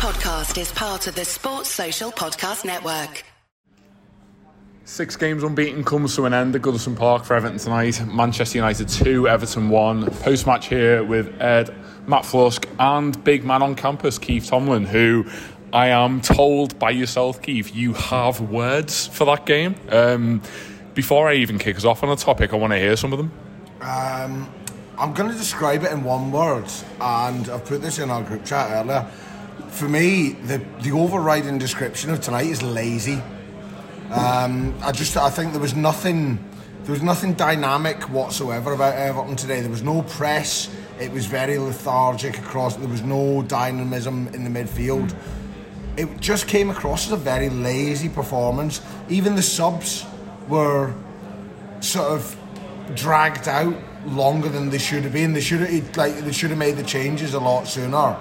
podcast is part of the Sports Social Podcast Network. Six games unbeaten comes to an end at Goodison Park for Everton tonight. Manchester United 2, Everton 1. Post match here with Ed, Matt Flusk, and big man on campus, Keith Tomlin, who I am told by yourself, Keith, you have words for that game. Um, before I even kick us off on a topic, I want to hear some of them. Um, I'm going to describe it in one word, and I've put this in our group chat earlier. For me, the the overriding description of tonight is lazy. Um, I just I think there was nothing there was nothing dynamic whatsoever about Everton today. There was no press. It was very lethargic across. There was no dynamism in the midfield. It just came across as a very lazy performance. Even the subs were sort of dragged out longer than they should have been. They should have like they should have made the changes a lot sooner,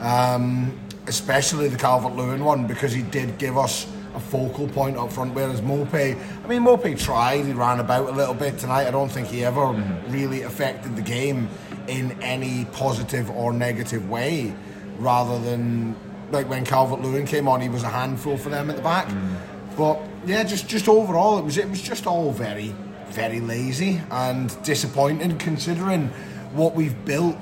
um, especially the Calvert Lewin one because he did give us a focal point up front. Whereas Maupay, I mean Maupay tried, he ran about a little bit tonight. I don't think he ever mm-hmm. really affected the game in any positive or negative way. Rather than like when Calvert Lewin came on, he was a handful for them at the back. Mm. But yeah, just just overall, it was it was just all very very lazy and disappointing considering what we've built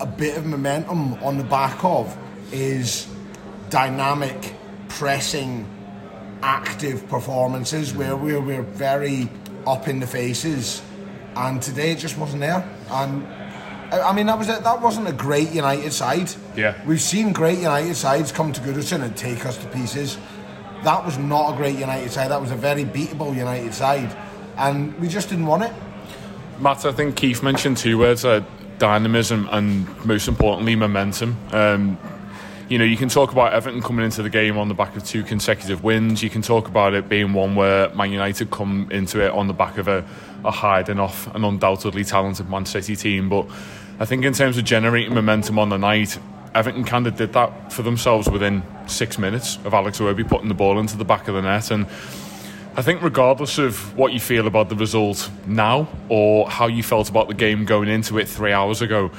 a bit of momentum on the back of is dynamic pressing active performances where we're, we're very up in the faces. And today it just wasn't there. And I mean that was a, that wasn't a great United side. Yeah. We've seen great United sides come to Goodison and take us to pieces. That was not a great United side. That was a very beatable United side. And we just didn't want it. Matt, I think Keith mentioned two words: uh, dynamism and most importantly, momentum. Um, you know, you can talk about Everton coming into the game on the back of two consecutive wins. You can talk about it being one where Man United come into it on the back of a, a hiding off an undoubtedly talented Man City team. But I think in terms of generating momentum on the night, Everton kind of did that for themselves within six minutes of Alex Iwobi putting the ball into the back of the net and I think, regardless of what you feel about the result now or how you felt about the game going into it three hours ago,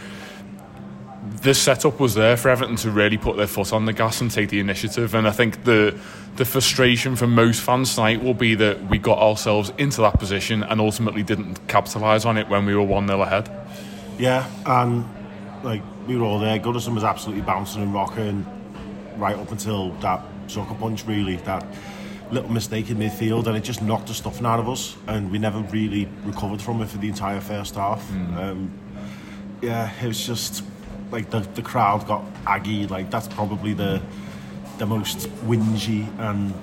the setup was there for Everton to really put their foot on the gas and take the initiative. And I think the the frustration for most fans tonight will be that we got ourselves into that position and ultimately didn't capitalise on it when we were one 0 ahead. Yeah, and like we were all there. Goodison was absolutely bouncing and rocking right up until that sucker punch. Really, that little mistake in midfield and it just knocked the stuffing out of us and we never really recovered from it for the entire first half. Mm. Um, yeah, it was just like the, the crowd got aggy. Like that's probably the the most whingy and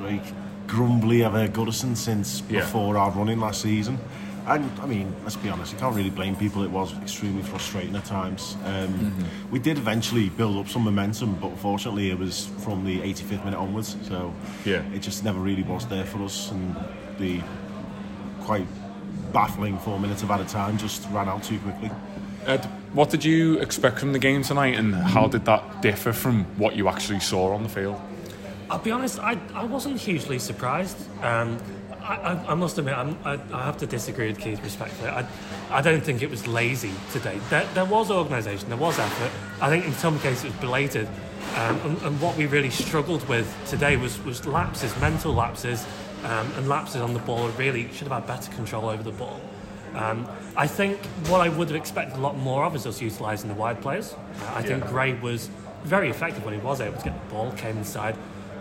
like grumbly I've heard Goodison since yeah. before our running last season. And I mean, let's be honest, you can't really blame people. It was extremely frustrating at times. Um, mm-hmm. We did eventually build up some momentum, but unfortunately, it was from the 85th minute onwards. So yeah, it just never really was there for us, and the quite baffling four minutes of at a time just ran out too quickly. Ed, what did you expect from the game tonight, and how did that differ from what you actually saw on the field? I'll be honest, I, I wasn't hugely surprised. Um, I, I, must admit, I, I have to disagree with Keith respectfully. I, I don't think it was lazy today. There, there was organisation, there was effort. I think in some cases it was belated. Um, and, and, what we really struggled with today was, was lapses, mental lapses, um, and lapses on the ball. Really should have had better control over the ball. Um, I think what I would have expected a lot more of is us utilising the wide players. I yeah. think Gray was very effective when he was able to get the ball, came inside.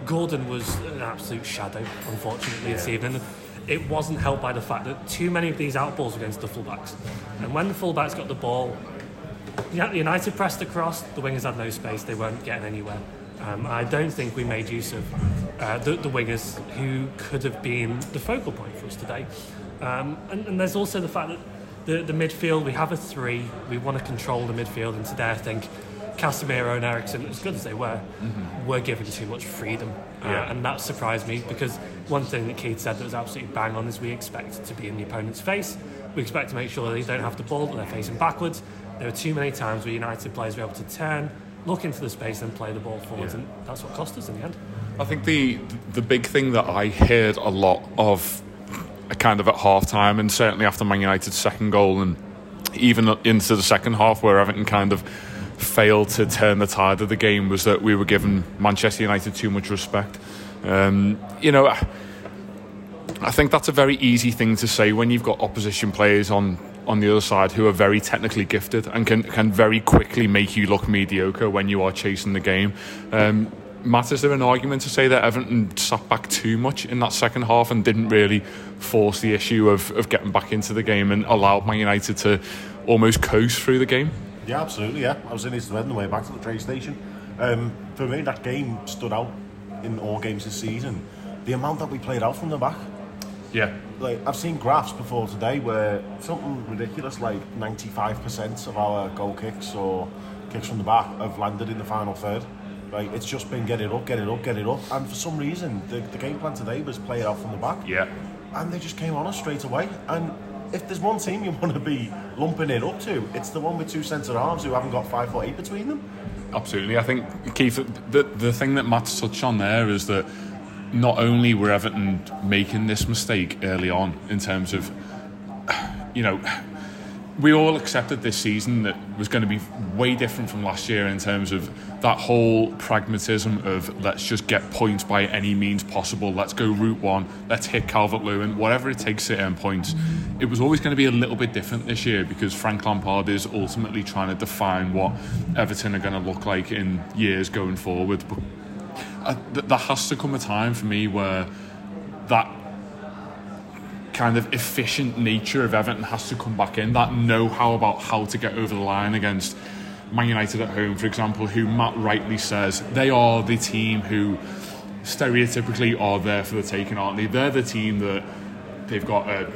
Gordon was an absolute shadow, unfortunately, yeah. this evening. It wasn't helped by the fact that too many of these outballs were against the fullbacks. And when the fullbacks got the ball, United pressed across, the wingers had no space, they weren't getting anywhere. Um, I don't think we made use of uh, the, the, wingers who could have been the focal point for us today. Um, and, and, there's also the fact that the, the midfield, we have a three, we want to control the midfield, and today I think Casemiro and Eriksen, as good as they were, mm-hmm. were given too much freedom. Uh, yeah. and that surprised me because one thing that Keith said that was absolutely bang on is we expect to be in the opponent's face. We expect to make sure that they don't have the ball, that they're facing backwards. There were too many times where United players were able to turn, look into the space, and play the ball forwards, yeah. and that's what cost us in the end. I think the the big thing that I heard a lot of, kind of at half time, and certainly after Man United's second goal, and even into the second half, where Everton kind of failed to turn the tide of the game was that we were giving Manchester United too much respect. Um, you know, I think that's a very easy thing to say when you've got opposition players on on the other side who are very technically gifted and can can very quickly make you look mediocre when you are chasing the game. Um, Matt, is there an argument to say that Everton sat back too much in that second half and didn't really force the issue of, of getting back into the game and allowed Man United to almost coast through the game? Yeah, absolutely. Yeah, I was in his East on the way back to the train station. Um, for me, that game stood out in all games this season. The amount that we played out from the back. Yeah. Like I've seen graphs before today where something ridiculous like 95% of our goal kicks or kicks from the back have landed in the final third. Like it's just been get it up, get it up, get it up, and for some reason the, the game plan today was play it out from the back. Yeah. And they just came on us straight away. And if there's one team you want to be lumping it up to, it's the one with two centre halves who haven't got five foot eight between them. Absolutely. I think Keith, the the thing that Matt's touched on there is that not only were Everton making this mistake early on in terms of, you know, we all accepted this season that was going to be way different from last year in terms of that whole pragmatism of let's just get points by any means possible. Let's go route one. Let's hit Calvert Lewin, whatever it takes to earn points. It was always going to be a little bit different this year because Frank Lampard is ultimately trying to define what Everton are going to look like in years going forward. But uh, there has to come a time for me where that kind of efficient nature of Everton has to come back in. That know how about how to get over the line against Man United at home, for example, who Matt rightly says they are the team who stereotypically are there for the taking, aren't they? They're the team that they've got a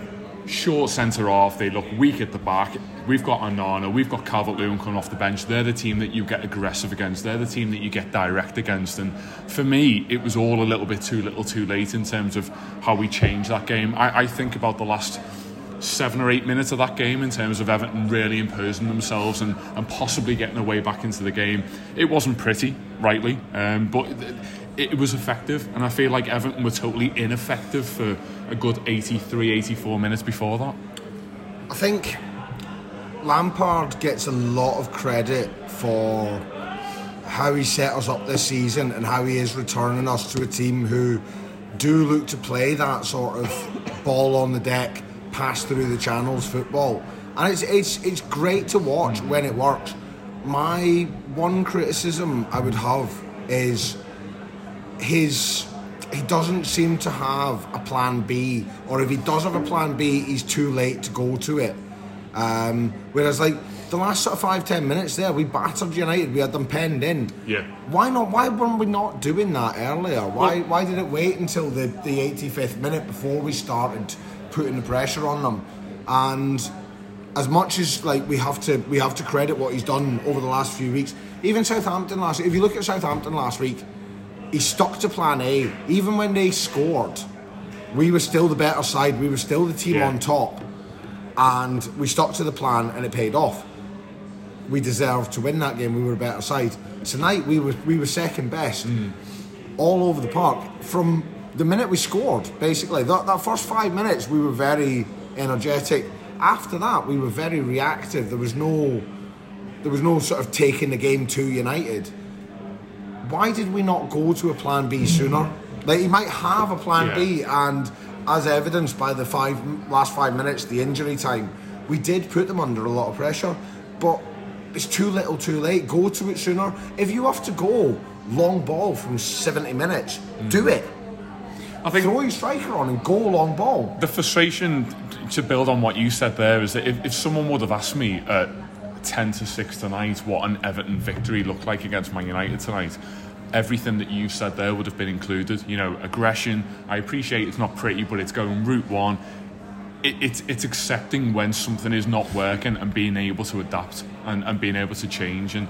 short centre off, they look weak at the back. We've got Onana, we've got Calvert Lewin coming off the bench. They're the team that you get aggressive against, they're the team that you get direct against. And for me, it was all a little bit too little too late in terms of how we changed that game. I, I think about the last seven or eight minutes of that game in terms of Everton really imposing themselves and, and possibly getting their way back into the game. It wasn't pretty, rightly, um, but it, was effective, and I feel like Everton were totally ineffective for a good 83, 84 minutes before that. I think Lampard gets a lot of credit for how he set us up this season and how he is returning us to a team who do look to play that sort of ball on the deck, pass through the channels football. And it's, it's, it's great to watch when it works. My one criticism I would have is his he doesn't seem to have a plan B, or if he does have a plan B, he's too late to go to it. Um, whereas, like the last sort of five ten minutes there, we battered United. We had them penned in. Yeah. Why not? Why weren't we not doing that earlier? Why? Well, why did it wait until the the 85th minute before we started putting the pressure on them? And as much as like we have to we have to credit what he's done over the last few weeks. Even Southampton last. If you look at Southampton last week, he stuck to plan A. Even when they scored, we were still the better side. We were still the team Yeah. on top, and we stuck to the plan, and it paid off. We deserved to win that game. We were a better side. Tonight we were we were second best, hmm. all over the park from the minute we scored. Basically, that that first five minutes we were very energetic. After that, we were very reactive. There was no there was no sort of taking the game to United why did we not go to a plan B sooner? Like he might have a plan Yeah. B, and as evidenced by the five last five minutes, the injury time, we did put them under a lot of pressure. But it's too little, too late. Go to it sooner. If you have to go long ball from seventy minutes, do mm. it. I think Throw your striker on and go long ball. the frustration to build on what you said there is that if, if someone would have asked me at 10 to 6 tonight what an Everton victory looked like against Man United tonight, everything that you said there would have been included. You know, aggression. I appreciate it's not pretty, but it's going route one. It, it's it's accepting when something is not working and being able to adapt and, and being able to change and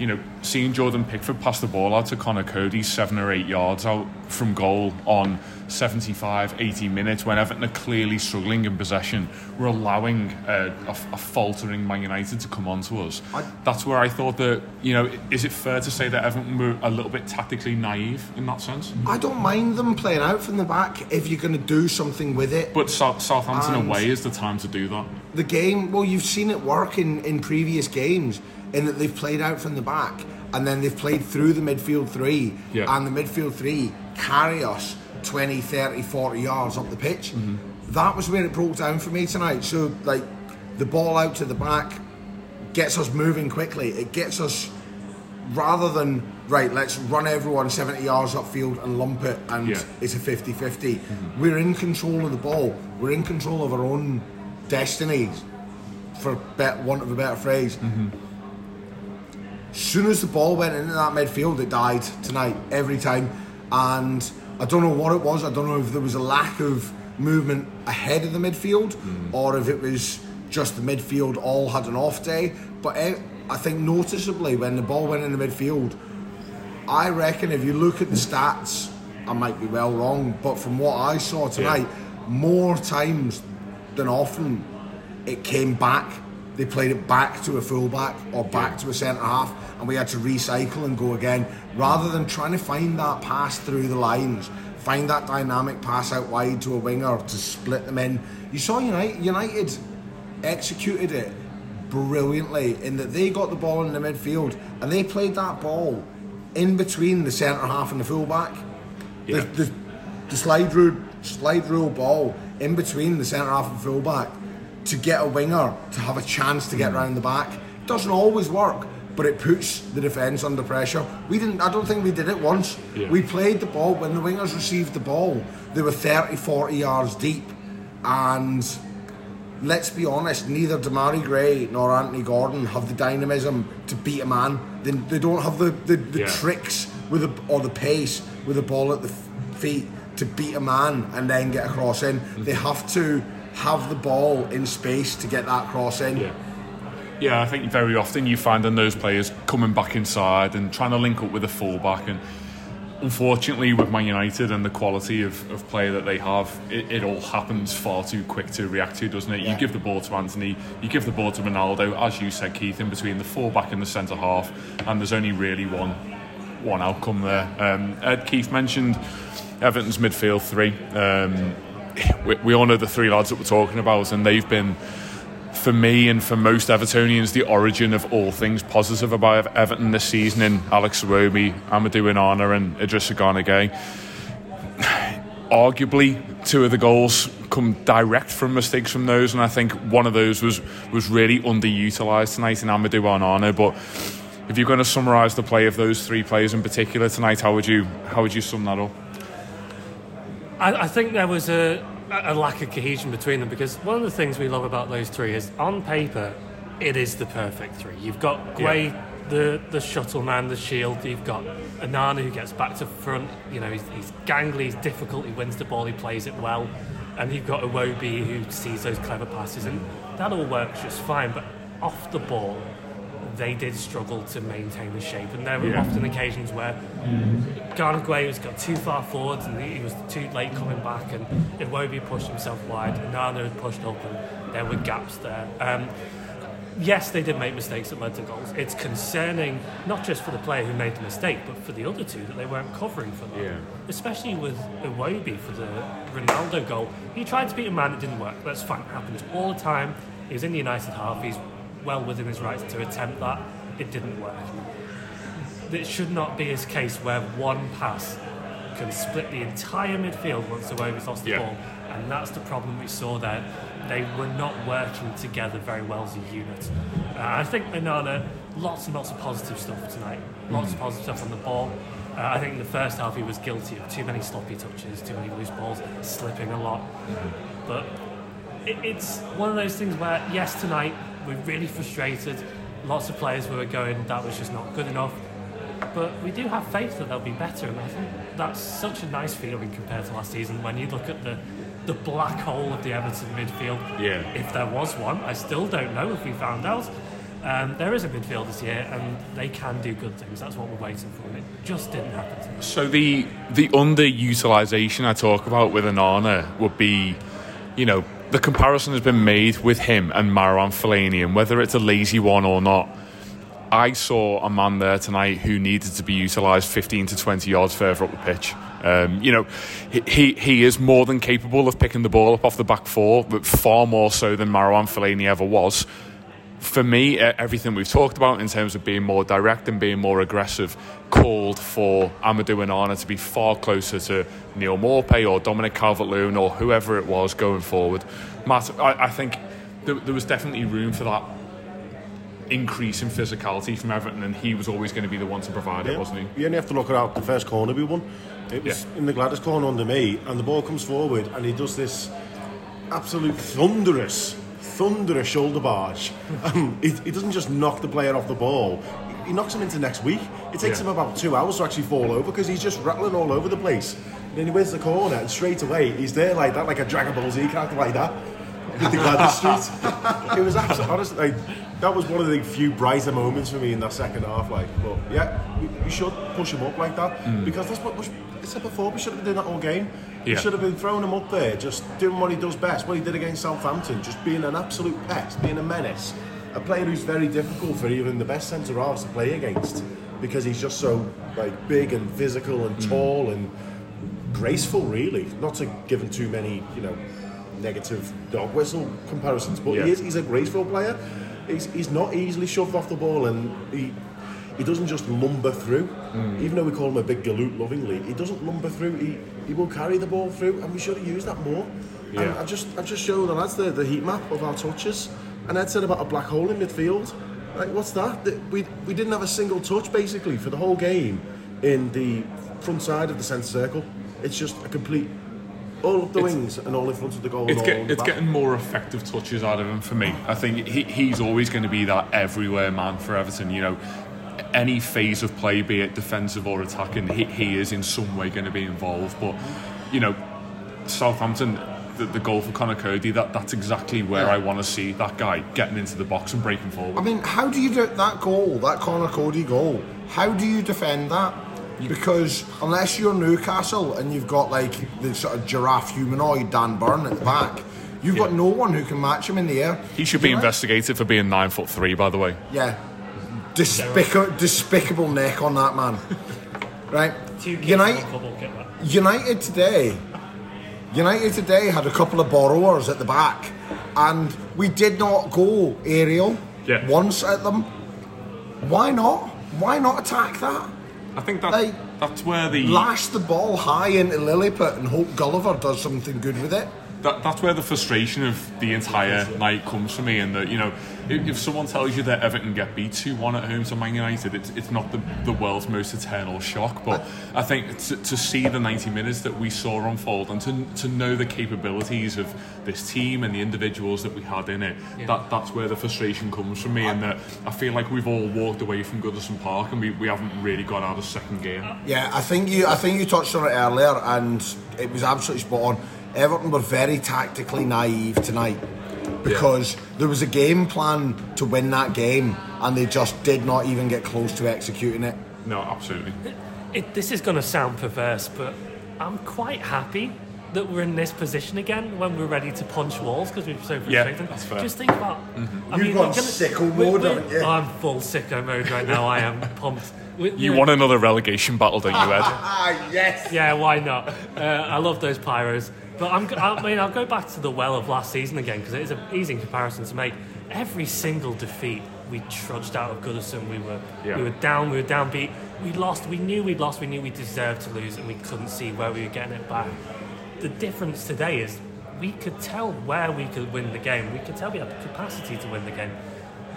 you know seeing Jordan Pickford pass the ball out to Conor Coady seven or eight yards out from goal on 75 80 minutes when Everton are clearly struggling in possession we're allowing a, a, a faltering Man United to come onto us. That's where I thought that you know is it fair to say that Everton were a little bit tactically naive in that sense? I don't mind them playing out from the back if you're going to do something with it. but South, Southampton And- away is the time to do that. The game well you've seen it work in, in previous games in that they've played out from the back and then they've played through the midfield three Yeah. and the midfield three carry us 20, 30, 40 yards up the pitch. Mm-hmm. That was where it broke down for me tonight. So, like, the ball out to the back gets us moving quickly. It gets us, rather than, right, let's run everyone 70 yards upfield and lump it and Yeah. it's a 50 50. We're in control of the ball. We're in control of our own destinies, for want of a better phrase. Soon as the ball went into that midfield, it died tonight every time. And I don't know what it was. I don't know if there was a lack of movement ahead of the midfield or if it was just the midfield all had an off day. But eh, I think noticeably when the ball went in the midfield, I reckon if you look at the stats, I might be well wrong, but from what I saw tonight, more times than often it came back. They played it back to a fullback or back to a centre half, and we had to recycle and go again rather than trying to find that pass through the lines, find that dynamic pass out wide to a winger to split them in. You saw United, United executed it brilliantly in that they got the ball in the midfield and they played that ball in between the centre half and the fullback. Yeah. The, the, the slide rule slide rule ball in between the centre half and fullback to get a winger to have a chance to get hmm. round the back. Doesn't always work, but it puts the defence under pressure. We didn't I don't think we did it once. Yeah. We played the ball when the wingers received the ball, they were 30, 40 yards deep and let's be honest, neither Demarai Gray nor Anthony Gordon have the dynamism to beat a man. They, they don't have the, the, the Yeah. tricks with the, or the pace with the ball at the feet to beat a man and then get a cross in. Hmm. They have to have the ball in space to get that cross in. Yeah. Yeah, I think very often you find in those players coming back inside and trying to link up with a fullback. And unfortunately, with Man United and the quality of, of player that they have, it, it all happens far too quick to react to, doesn't it? Yeah. You give the ball to Antony, you give the ball to Ronaldo, as you said, Keith, in between the fullback and the centre half, and there's only really one one outcome there. Um, Ed Keith mentioned Everton's midfield three. Um, we, we all know the three lads that we're talking about, and they've been for me and for most Evertonians, the origin of all things positive about Everton this season in Alex Iwobi, Amadou Onana and Idrissa Gana Gueye. Arguably, two of the goals come direct from mistakes from those, and I think one of those was, was really underutilised tonight in Amadou Onana. But if you're going to summarise the play of those three players in particular tonight, how would you how would you sum that up? I think there was a, a lack of cohesion between them because one of the things we love about those three is on paper, it is the perfect three. You've got Gueye, Yeah. the, the shuttle man, the shield. You've got Onana who gets back to front. You know, he's, he's gangly, he's difficult, he wins the ball, he plays it well. And you've got Iwobi who sees those clever passes, and that all works just fine. But off the ball, they did struggle to maintain the shape, and there were Yeah. often occasions where Gueye was got too far forwards and he was too late coming back, and Iwobi pushed himself wide, and Nana had pushed up, and there were gaps there. Um, yes, they did make mistakes that led to goals. It's concerning not just for the player who made the mistake, but for the other two that they weren't covering for them. Yeah. Especially with Iwobi for the Ronaldo goal. He tried to beat a man, it didn't work. That's fine, it happens all the time. He was in the United half, he's well within his rights to attempt that. It didn't work. It should not be a case where one pass can split the entire midfield once Iwobi's lost the Yeah. ball. And that's the problem we saw there. They were not working together very well as a unit. Uh, I think Onana, lots and lots of positive stuff tonight. Lots of positive stuff on the ball. Uh, I think in the first half he was guilty of too many sloppy touches, too many loose balls, slipping a lot. But it, it's one of those things where, yes, tonight we're really frustrated. Lots of players were going, that was just not good enough. But we do have faith that they'll be better, and I think that's such a nice feeling compared to last season when you look at the the black hole of the Everton midfield. Yeah. If there was one, I still don't know if we found out. Um, there is a midfield this year, and they can do good things. That's what we're waiting for, it just didn't happen. So the the underutilization I talk about with Onana would be, you know, the comparison has been made with him and Marouane Fellaini, and whether it's a lazy one or not. I saw a man there tonight who needed to be utilised 15 to 20 yards further up the pitch. Um, you know, he- he is more than capable of picking the ball up off the back four, but far more so than Marouane Fellaini ever was. For me, everything we've talked about in terms of being more direct and being more aggressive called for Amadou Onana to be far closer to Neal Maupay or Dominic Calvert-Lewin or whoever it was going forward. Matt, I, I think there, there was definitely room for that increase in physicality from Everton, and he was always going to be the one to provide it, wasn't he? You only have to look at out the first corner we won. It was Yeah. in the Gwladys corner under me, and the ball comes forward, and he does this absolute thunderous, thunderous shoulder barge. Um, he, he doesn't just knock the player off the ball; he knocks him into next week. It takes Yeah. him about two hours to actually fall over because he's just rattling all over the place. And then he wins the corner, and straight away he's there like that, like a Dragon Ball Z character, like that. With the Gwladys Street. It was absolutely honestly like that was one of the few brighter moments for me in that second half. Like, but yeah, we, we should push him up like that because that's what we should- I said before. We should have been doing that all game. We Yeah. should have been throwing him up there, just doing what he does best. What he did against Southampton, just being an absolute pest, being a menace. A player who's very difficult for even the best centre halves to play against because he's just so like big and physical and mm. tall and graceful. Really, not to give him too many, you know, negative dog whistle comparisons, but Yeah. he is, he's a graceful player. He's, he's not easily shoved off the ball and he he doesn't just lumber through. Hmm. Even though we call him a big galoot lovingly, he doesn't lumber through. He, he will carry the ball through and we should have used that more. And I just I just showed the lads the, the heat map of our touches and Ed said about a black hole in midfield. Like what's that? We, we didn't have a single touch basically for the whole game in the front side of the centre circle. It's just a complete all up the It's- wings and all in front of the goal. It's, get, it's getting more effective touches out of him for me. I think he, he's always going to be that everywhere man for Everton. You know, any phase of play, be it defensive or attacking, he, he is in some way going to be involved. But you know, Southampton, the, the goal for Conor Coady, that, that's exactly where I want to see that guy getting into the box and breaking forward. I mean, how do you do that goal, that Conor Coady goal? How do you defend that? Because unless you're Newcastle and you've got like the sort of giraffe humanoid Dan Burn at the back, you've got no one who can match him in the air. he should be investigated for being nine foot three, by the way. Yeah, Despica- despicable neck on that man. Right, United. in a bubble get that. United today, United today had a couple of borrowers at the back, and we did not go aerial Yeah. once at them. Why not? Why not attack that? I think that Like, that's where the Lash the ball high into Lilliput and hope Gulliver does something good with it. That, that's where the frustration of the entire night comes for me. And that you know, if, if someone tells you that Everton get beat two one at home to Man United, it's, it's not the, the world's most eternal shock. But I think to, to see the ninety minutes that we saw unfold and to, to know the capabilities of this team and the individuals that we had in it, that that's where the frustration comes from me. And that I feel like we've all walked away from Goodison Park and we, we haven't really got out of second gear. Yeah, I think you. I think you touched on it earlier, and it was absolutely spot on. Everton were very tactically naive tonight because there was a game plan to win that game, and they just did not even get close to executing it. No, absolutely. It, this is going to sound perverse, but I'm quite happy that we're in this position again when we're ready to punch walls because we're so Yeah, frustrated. that's fair. Just think about. I You've mean, gone we're gonna- sicko we're- mode, we're- haven't you? I'm full sicko mode right now. I am pumped. We- You we're- want another relegation battle, don't you, Ed? Ah, yes. Yeah, why not? Uh, I love those pyros. But I'm, I mean, I'll go back to the well of last season again because it is an easy comparison to make. Every single defeat, we trudged out of Goodison. We were, Yeah. we were down. We were downbeat. We lost. We knew we'd lost. We knew we deserved to lose, and we couldn't see where we were getting it back. The difference today is we could tell where we could win the game. We could tell we had the capacity to win the game.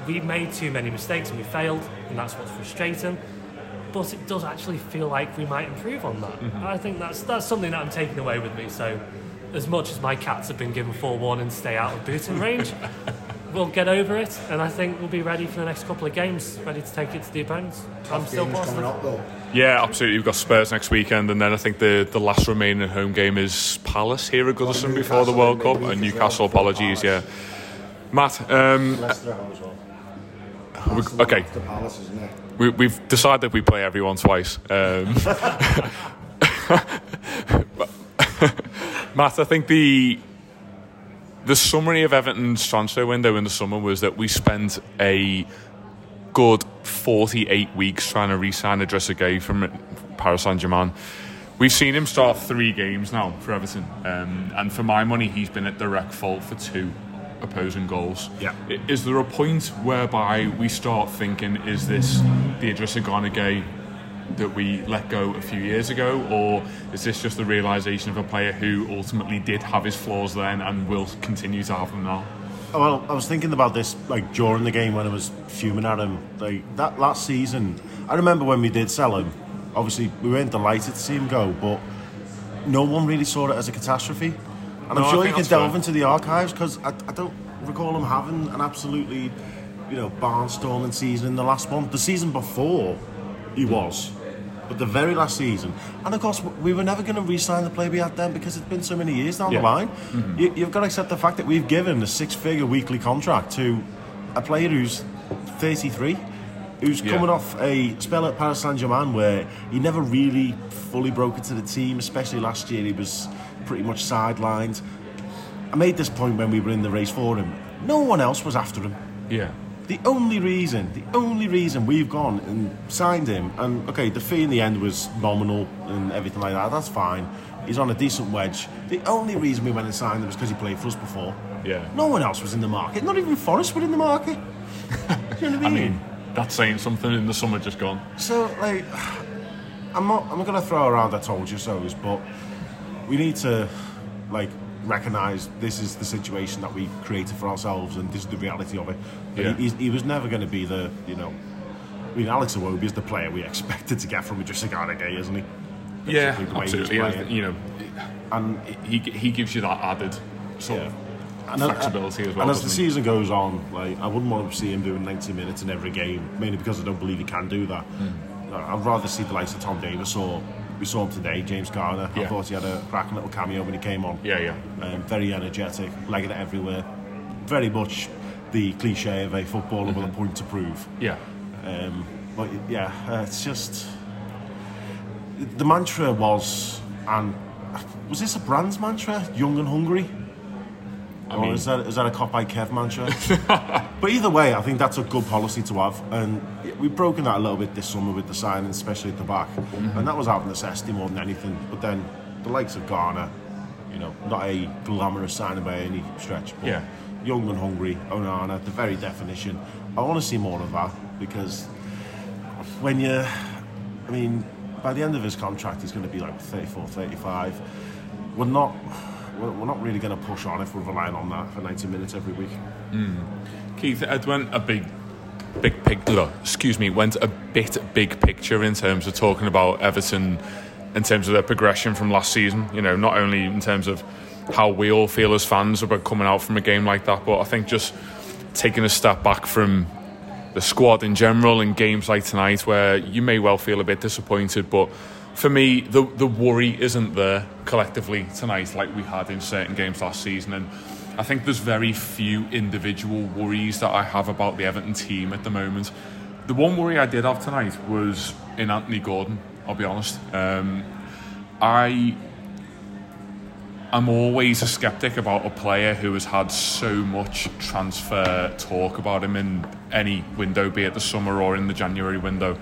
We made too many mistakes and we failed, and that's what's frustrating but it does actually feel like we might improve on that. Mm-hmm. I think that's that's something that I'm taking away with me. So, as much as my cats have been given forewarning to stay out of booting range, we'll get over it, and I think we'll be ready for the next couple of games, ready to take it to the opponents. I'm still Games positive. coming up though. Yeah, absolutely. We've got Spurs next weekend, and then I think the, the last remaining home game is Palace here at Goodison before the World Cup. And Newcastle, well, apologies, Palace. yeah. Matt, um, Leicester at home as well. we- okay, The Palace, isn't it? we, we've decided we play everyone twice. Um, Matt, I think the the summary of Everton's transfer window in the summer was that we spent a good 48 weeks trying to re-sign Idrissa Gueye from Paris Saint-Germain. We've seen him start three games now for Everton, um, and for my money, he's been at direct fault for two opposing goals. Yeah. Is there a point whereby we start thinking, is this the Idrissa Gana Gueye that we let go a few years ago, or is this just the realization of a player who ultimately did have his flaws then and will continue to have them now? Well, I was thinking about this like during the game when I was fuming at him. Like that last season, I remember when we did sell him. Obviously, we weren't delighted to see him go, but no one really saw it as a catastrophe. And No, I'm sure you can delve fair. into the archives because I, I don't recall him having an absolutely, you know, barnstorming season in the last one. The season before, he was. But the very last season, and of course, we were never going to re-sign the player we had then because it's been so many years down Yeah. the line. Mm-hmm. You, you've got to accept the fact that we've given a six-figure weekly contract to a player who's 33, who's Yeah. coming off a spell at Paris Saint-Germain where he never really fully broke into the team. Especially last year, he was pretty much sidelined. I made this point when we were in the race for him. No one else was after him. Yeah. The only reason, the only reason we've gone and signed him, and okay, the fee in the end was nominal and everything like that, that's fine. He's on a decent wedge. The only reason we went and signed him was because he played for us before. Yeah. No one else was in the market. Not even Forest were in the market. Do you know what I mean, that's saying something in the summer just gone. So, like, I'm not, I'm not going to throw around I told you so's, but we need to, like, recognise this is the situation that we created for ourselves and this is the reality of it. But Yeah. He, he was never going to be the, you know, I mean, Alex Iwobi is the player we expected to get from Idrissa Gana Gueye, isn't he? Yeah, way he's absolutely. Think, you know, And he he gives you that added sort Yeah. of And as- flexibility as well. And as the he? season goes on, like I wouldn't want to see him doing 90 minutes in every game, mainly because I don't believe he can do that. Hmm. I'd rather see the likes of Tom Davies or we saw him today, James Garner. I Yeah. thought he had a cracking little cameo when he came on. Yeah, yeah. Um, very energetic, legging it everywhere. Very much the cliche of a footballer with a point to prove. Yeah. Um, but yeah, uh, it's just the mantra was, and was this a brand's mantra? Young and hungry. I or mean- is that is that a cop by Kev mantra? but either way, I think that's a good policy to have, and we've broken that a little bit this summer with the signings, especially at the back, Mm-hmm. and that was out of necessity more than anything. But then the likes of Garner, you know, not a glamorous signing by any stretch, but Yeah. young and hungry, Onana, the very definition. I want to see more of that because when you, I mean, by the end of his contract, he's going to be like 34, 35. We're not, we're, not really going to push on if we're relying on that for 90 minutes every week. Keith, it went a big, big pic. Excuse me, went a bit big picture in terms of talking about Everton, in terms of their progression from last season. You know, not only in terms of how we all feel as fans about coming out from a game like that, but I think just taking a step back from the squad in general in games like tonight, where you may well feel a bit disappointed, but. For me, the the worry isn't there collectively tonight like we had in certain games last season, and I think there's very few individual worries that I have about the Everton team at the moment. The one worry I did have tonight was in Anthony Gordon. I'll be honest. Um, I I'm always a skeptic about a player who has had so much transfer talk about him in any window, be it the summer or in the January window.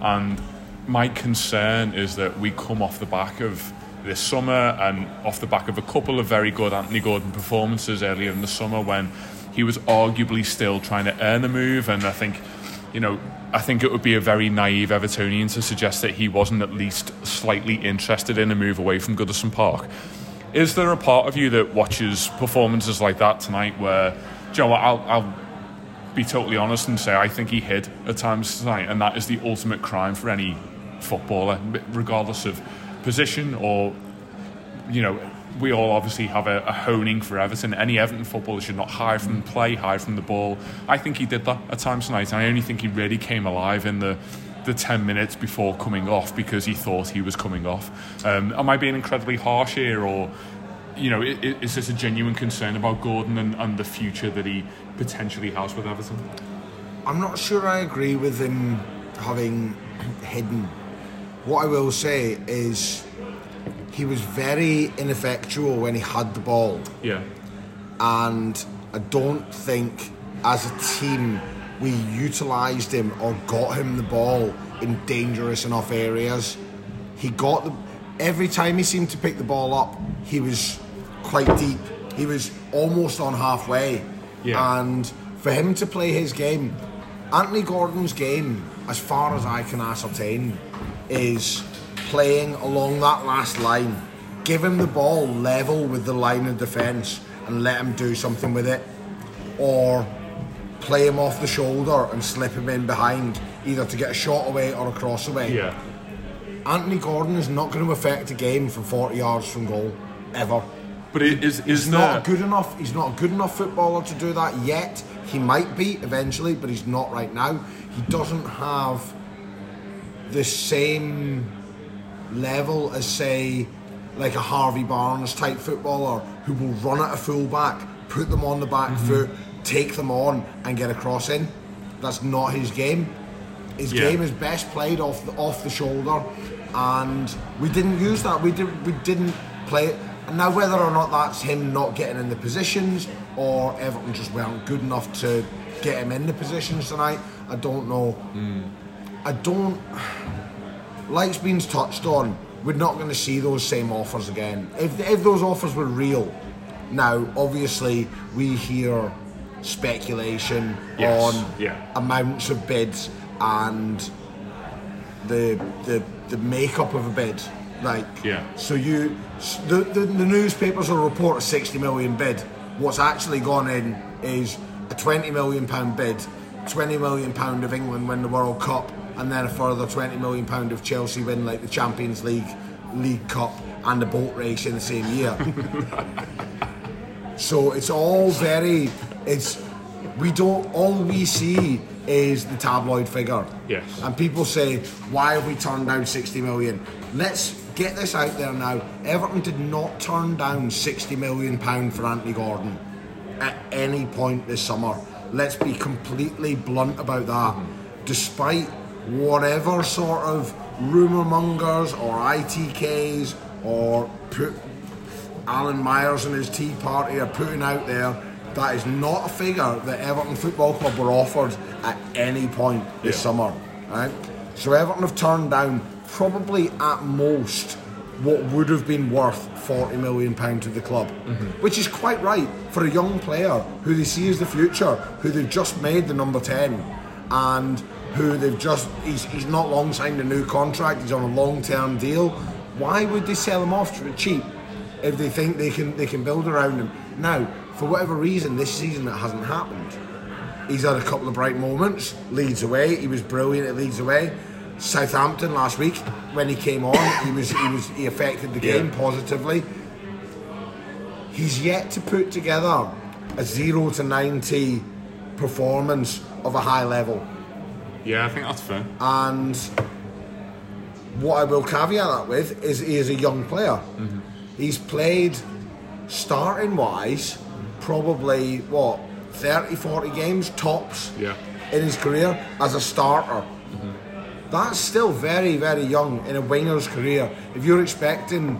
And my concern is that we come off the back of this summer and off the back of a couple of very good Anthony Gordon performances earlier in the summer when he was arguably still trying to earn a move. And I think, you know, I think it would be a very naive Evertonian to suggest that he wasn't at least slightly interested in a move away from Goodison Park. Is there a part of you that watches performances like that tonight where, Joe, know what, I'll, I'll be totally honest and say I think he hid at times tonight, and that is the ultimate crime for any footballer, regardless of position or, you know, we all obviously have a, a honing for Everton. Any Everton footballer should not hide from play, hide from the ball. I think he did that at times tonight, and I only think he really came alive in the the 10 minutes before coming off because he thought he was coming off. Um, am I being incredibly harsh here, or you know, i- i- is this a genuine concern about Gordon and, and the future that he potentially has with Everton? I'm not sure I agree with him having hidden. What I will say is he was very ineffectual when he had the ball, Yeah, and I don't think as a team we utilised him or got him the ball in dangerous enough areas. He got the every time he seemed to pick the ball up, he was quite deep. He was almost on halfway. Yeah. And for him to play his game, Anthony Gordon's game, as far as I can ascertain, is playing along that last line. Give him the ball level with the line of defence and let him do something with it. Or play him off the shoulder and slip him in behind, either to get a shot away or a cross away. Yeah. Anthony Gordon is not going to affect a game from 40 yards from goal, ever. But it is is He's not good enough. He's not a good enough footballer to do that yet. He might be eventually, but he's not right now. He doesn't have the same level as say like a Harvey Barnes type footballer who will run at a fullback, put them on the back mm-hmm. foot, take them on, and get a cross in. That's not his game. His Yeah. game is best played off the, off the shoulder, and we didn't use that. We did we didn't play it. And now whether or not that's him not getting in the positions or Everton just weren't good enough to get him in the positions tonight, I don't know. Mm. I don't. Like's been touched on. We're not going to see those same offers again. If if those offers were real, now obviously we hear speculation Yes, on yeah. amounts of bids and the the the makeup of a bid. Like Yeah. so you the, the the newspapers will report a sixty million bid. What's actually gone in is a twenty million pound bid, twenty million pound of England win the World Cup, and then a further twenty million pound of Chelsea win like the Champions League, League Cup, and the boat race in the same year. So it's all very. It's we don't. All we see is the tabloid figure. Yes. And people say, why have we turned down 60 million? Let's get this out there now. Everton did not turn down 60 million pound for Anthony Gordon at any point this summer. Let's be completely blunt about that. Despite whatever sort of rumour mongers or ITKs or put Alan Myers and his Tea Party are putting out there, that is not a figure that Everton Football Club were offered at any point this Yeah. summer. Right? So Everton have turned down probably at most what would have been worth forty million pound to the club, mm-hmm. which is quite right for a young player who they see as the future, who they've just made the number ten, and who they've just he's, he's not long signed a new contract. He's on a long term deal. Why would they sell him off for cheap if they think they can they can build around him? Now, for whatever reason, this season that hasn't happened. He's had a couple of bright moments. Leeds away, he was brilliant at Leeds away. Southampton last week when he came on, he was he was he affected the game Yeah. positively. He's yet to put together a zero to ninety performance of a high level. Yeah, I think that's fair. And what I will caveat that with is he is a young player. Mm-hmm. He's played starting wise probably what 30 40 games tops Yeah. in his career as a starter. Mm-hmm. That's still very very young in a winger's career. If you're expecting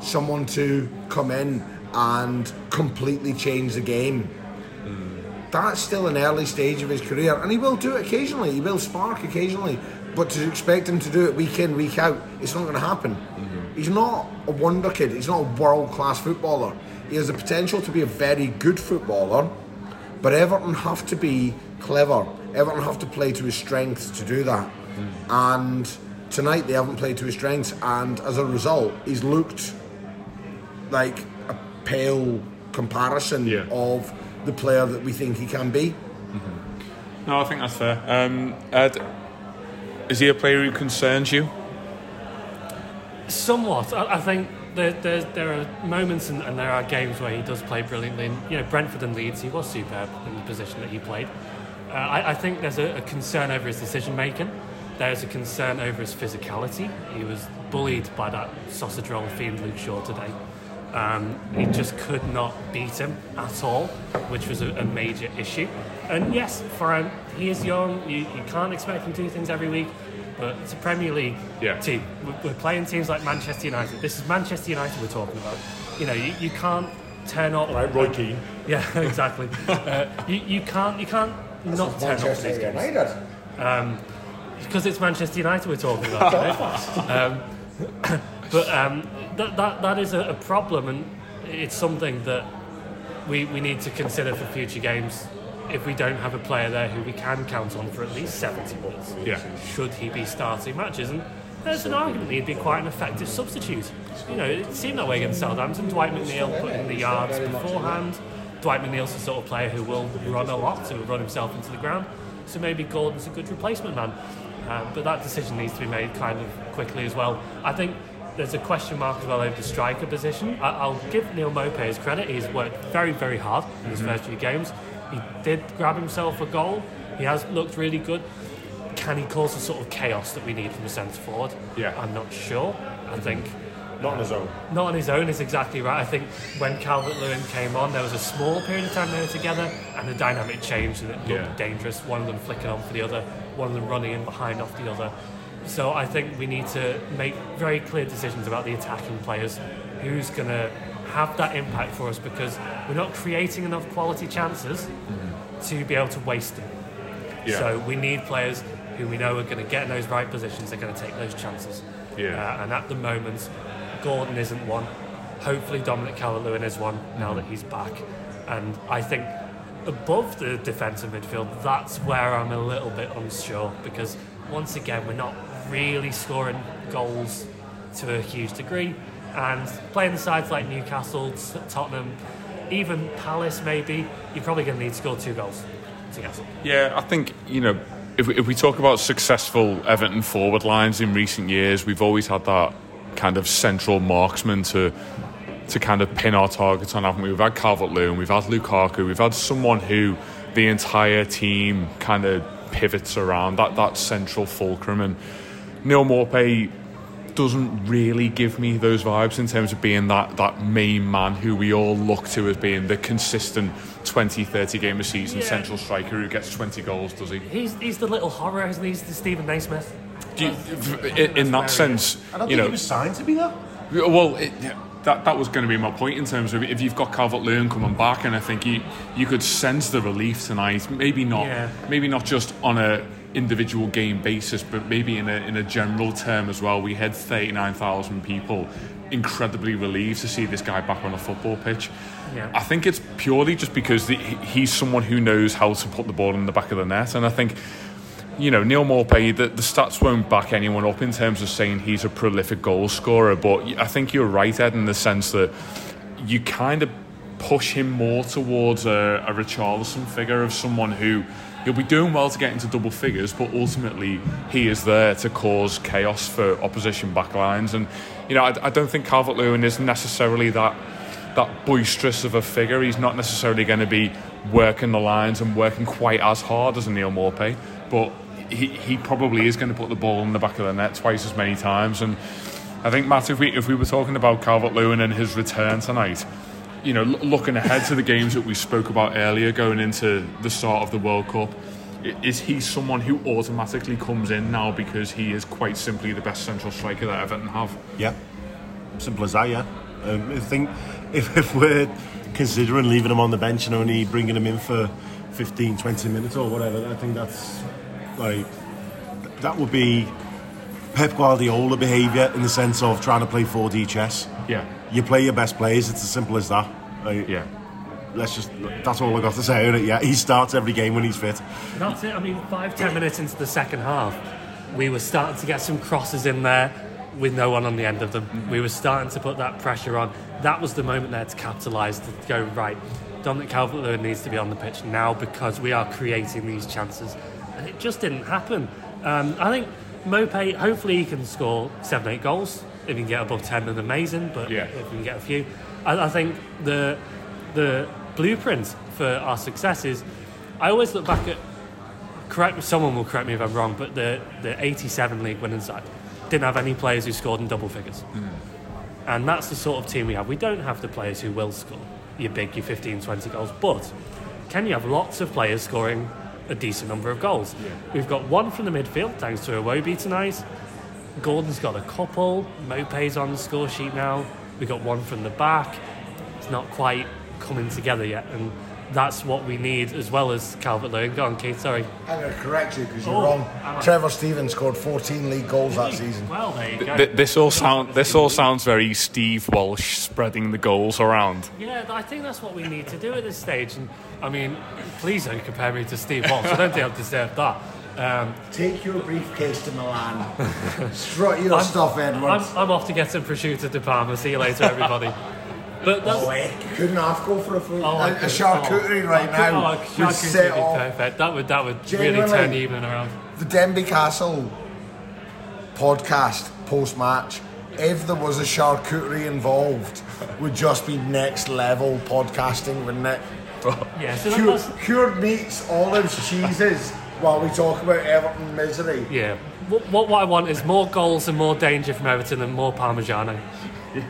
someone to come in and completely change the game that's still an early stage of his career, and he will do it occasionally. He will spark occasionally, but to expect him to do it week in, week out, it's not going to happen. Mm-hmm. He's not a wonder kid. He's not a world class footballer. He has the potential to be a very good footballer, but Everton have to be clever. Everton have to play to his strengths to do that, mm. and tonight they haven't played to his strengths, and as a result, he's looked like a pale comparison Yeah. of the player that we think he can be. No, I think that's fair. Um, Ed, is he a player who concerns you? Somewhat. I, I think there, there, there are moments and, and there are games where he does play brilliantly. And, you know, Brentford and Leeds, he was superb in the position that he played. Uh, I, I think there's a, a concern over his decision making. There's a concern over his physicality. He was bullied by that sausage roll fiend Luke Shaw today. Um, he just could not beat him at all, which was a, a major issue. And yes, for him, he is young. You, you can't expect him to do things every week. But it's a Premier League Yeah. team. We're- We're playing teams like Manchester United. This is Manchester United we're talking about. You know, you, you can't turn up. Right, Roy Keane. Yeah, exactly. uh, you, you can't you can't not turn up to these games because it's Manchester United we're talking about. right? um, but um, that, that that is a, problem, and it's something that we, we need to consider for future games if we don't have a player there who we can count on for at least 70 minutes. Yeah. Should he be starting matches? And there's an argument he'd be quite an effective substitute. You know, it seemed that way against Southampton. Dwight McNeil put in the yards beforehand. Dwight McNeil's the sort of player who will run a lot, who will run himself into the ground. So maybe Gordon's a good replacement man. Um, but that decision needs to be made kind of quickly as well. I think there's a question mark as well over the striker position. I, I'll give Neal Maupay his credit. He's worked very, very hard in his mm-hmm. first few games. He did grab himself a goal. He has looked really good. Can he cause the sort of chaos that we need from the centre forward? Yeah. I'm not sure. I mm-hmm. think Not on his own. not on his own is exactly right. I think when Calvert Lewin came on, there was a small period of time they were together, and the dynamic changed and it looked Yeah. dangerous. One of them flicking on for the other, one of them running in behind off the other. So I think we need to make very clear decisions about the attacking players. Who's going to have that impact for us because we're not creating enough quality chances to be able to waste them. Yeah. So we need players who we know are going to get in those right positions. They're going to take those chances. Yeah. Uh, and at the moment, Gordon isn't one. Hopefully, Dominic Calvert-Lewin is one now that he's back. And I think above the defensive midfield, that's where I'm a little bit unsure because once again, we're not really scoring goals to a huge degree. And playing the sides like Newcastle, Tottenham, even Palace, maybe you're probably going to need to score two goals to get. Yeah, I think, you know, if if we talk about successful Everton forward lines in recent years, we've always had that kind of central marksman to to kind of pin our targets on, haven't we? We've had Calvert Lewin, we've had Lukaku, we've had someone who the entire team kind of pivots around, that, that central fulcrum. And Neal Maupay doesn't really give me those vibes in terms of being that, that main man who we all look to as being the consistent 20, 30 game a season Yeah. central striker who gets 20 goals, does he? He's, he's the little horror, isn't he? He's the Steven Naismith. Do you, in, in that sense, I don't you think know, he was signed to be that. Well, it, that that was going to be my point in terms of if you've got Calvert Lewin coming back, and I think you you could sense the relief tonight. Maybe not, Yeah. maybe not just on a individual game basis, but maybe in a in a general term as well. We had thirty nine thousand people incredibly relieved to see this guy back on a football pitch. Yeah. I think it's purely just because the, he's someone who knows how to put the ball in the back of the net, and I think you know, Neal Maupay, the, the stats won't back anyone up in terms of saying he's a prolific goal scorer, but I think you're right, Ed, in the sense that you kind of push him more towards a, a Richarlison figure of someone who he'll be doing well to get into double figures, but ultimately he is there to cause chaos for opposition backlines. And, you know, I, I don't think Calvert Lewin is necessarily that that boisterous of a figure. He's not necessarily going to be working the lines and working quite as hard as a Neal Maupay, but he, he probably is going to put the ball in the back of the net twice as many times. And I think, Matt, if we, if we were talking about Calvert Lewin and his return tonight, you know, looking ahead to the games that we spoke about earlier, going into the start of the World Cup, is he someone who automatically comes in now because he is quite simply the best central striker that Everton have? Yeah, simple as that. Yeah, um, I think if, if we're considering leaving him on the bench and only bringing him in for 15, 20 minutes or whatever, I think that's like that would be Pep Guardiola behaviour in the sense of trying to play 4D chess. Yeah. You play your best players. It's as simple as that. Like, Yeah. Let's just. That's all I got to say on it. Yeah, he starts every game when he's fit. That's it. I mean, five, ten minutes into the second half, we were starting to get some crosses in there with no one on the end of them. We were starting to put that pressure on. That was the moment there to capitalise, to go, right, Dominic Calvert Lewin needs to be on the pitch now because we are creating these chances. And it just didn't happen. Um, I think Maupay, hopefully, he can score seven, eight goals. If he can get above 10, then amazing. But Yeah. if we can get a few, I, I think the the blueprint for our success is. I always look back at correct someone will correct me if I'm wrong, but the the 87 league winning side didn't have any players who scored in double figures. Mm. And that's the sort of team we have. We don't have the players who will score your big, your 15, 20 goals, but can you have lots of players scoring a decent number of goals? We've got one from the midfield, thanks to Iwobi tonight. Gordon's got a couple. Maupay's on the score sheet now. We've got one from the back. It's not quite coming together yet. And that's what we need as well as Calvert Lewin. Go on, Keith. Sorry. I'm going to correct you because you're Oh, wrong. Trevor Stevens scored 14 league goals that season. Well, there you go. Th- this all sound this all sounds very Steve Walsh spreading the goals around. Yeah, I think that's what we need to do at this stage. And I mean, please don't compare me to Steve Walsh. I don't think I've deserved that. Um, Take your briefcase to Milan. Strut your stuff, I'm, Edwards. I'm off to get some prosciutto de Parma. See you later, everybody. But that's, Oh, eh, you couldn't half go for a food. Oh, a, a charcuterie oh, right I now. Oh, a would charcuterie set would be perfect. That would that would really turn the evening around. the Denbigh Castle podcast post match. If there was a charcuterie involved, would just be next level podcasting, wouldn't it? Yeah, so Cured, cured meats, olives, cheeses, while we talk about Everton misery. yeah. What, what what I want is more goals and more danger from Everton and more Parmigiano.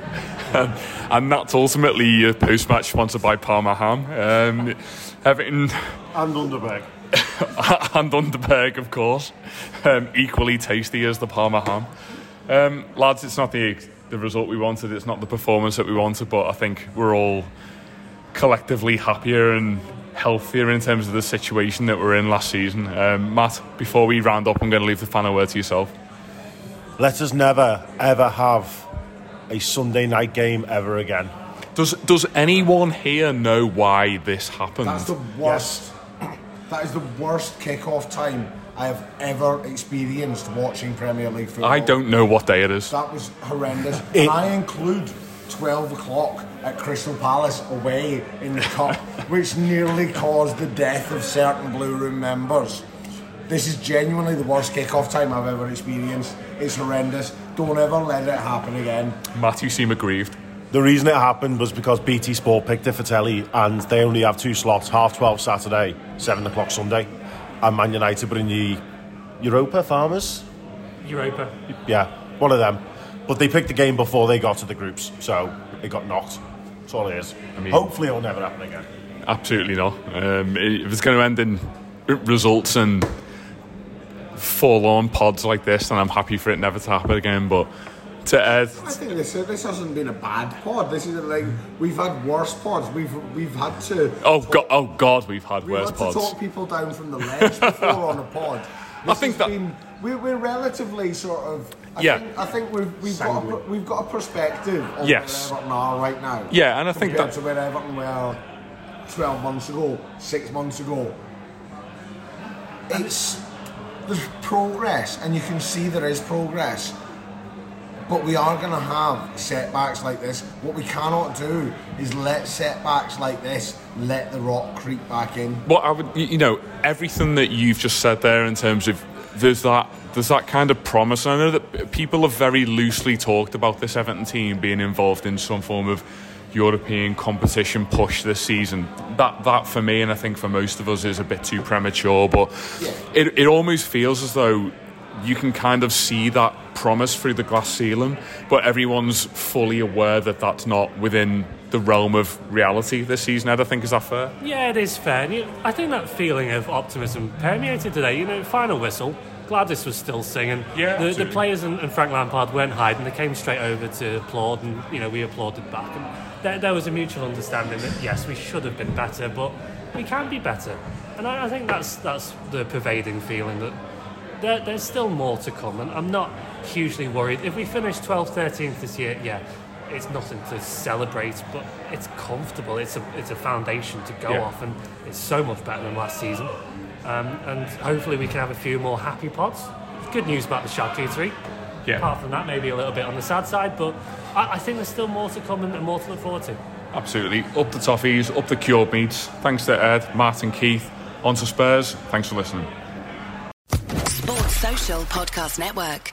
And that's ultimately a post match sponsored by Parma Ham. Um, Everton And Underberg. and Underberg, of course. Um, equally tasty as the Parma ham. Um, lads, it's not the the result we wanted. It's not the performance that we wanted, but I think we're all collectively happier and healthier in terms of the situation that we're in last season. Um, Matt, before we round up, I'm going to leave the final word to yourself. Let us never, ever have a Sunday night game ever again. Does Does anyone here know why this happened? That's the worst. That is the worst kickoff time I have ever experienced watching Premier League football. I don't know what day it is. That was horrendous. It- and I include 12 o'clock at Crystal Palace away in the cup, which nearly caused the death of certain Blue Room members. This is genuinely the worst kickoff time I've ever experienced. It's horrendous. Don't ever let it happen again. Matt, you seem aggrieved. The reason it happened was because BT Sport picked it for telly and they only have two slots, half 12 Saturday, 7 o'clock Sunday. And Man United were in the Europa Farmers? Europa. Yeah, one of them. But they picked the game before they got to the groups, so it got knocked. That's all it is. I mean- Hopefully it'll never happen again. Absolutely not. Um, if it's going to end in results and forlorn pods like this, then I'm happy for it never to happen again. But to Ed, I think this this hasn't been a bad pod. This is like we've had worse pods. We've we've had to oh god, oh god, we've had we've worse had pods. to talk people down from the ledge before on a pod. I think has that- been, we're, we're relatively sort of. I Yeah. think, I think we've we've got a, we've got a perspective of Yes. where Everton are right now. Yeah, and I think that- to where Everton were twelve months ago, six months ago. It's there's progress, and you can see there is progress. But we are going to have setbacks like this. What we cannot do is let setbacks like this let the rock creep back in. Well, I would, you know, everything that you've just said there in terms of there's that there's that kind of promise. And I know that people have very loosely talked about this Everton team being involved in some form of European competition push this season. That that for me, and I think for most of us, is a bit too premature. But it it almost feels as though you can kind of see that promise through the glass ceiling, but everyone's fully aware that that's not within the realm of reality this season. Ed, I think is that fair? Yeah, it is fair. And you, I think that feeling of optimism permeated today. You know, final whistle. Gwladys was still singing. Yeah, the, the players and, and Frank Lampard weren't hiding. They came straight over to applaud, and you know we applauded back. And there, there was a mutual understanding that yes, we should have been better, but we can be better. And I, I think that's that's the pervading feeling that there, there's still more to come. And I'm not hugely worried. If we finish 12th, 13th this year, yeah, it's nothing to celebrate, but it's comfortable. It's a it's a foundation to go Yeah. off, and it's so much better than last season. Um, and hopefully we can have a few more happy pods. Good news about the charcuterie. Yeah. Apart from that, maybe a little bit on the sad side, but I, I think there's still more to come and, and more to look forward to. Absolutely. Up the toffees, up the cured meats. Thanks to Ed, Martin, Keith. On to Spurs. Thanks for listening. Sports Social Podcast Network.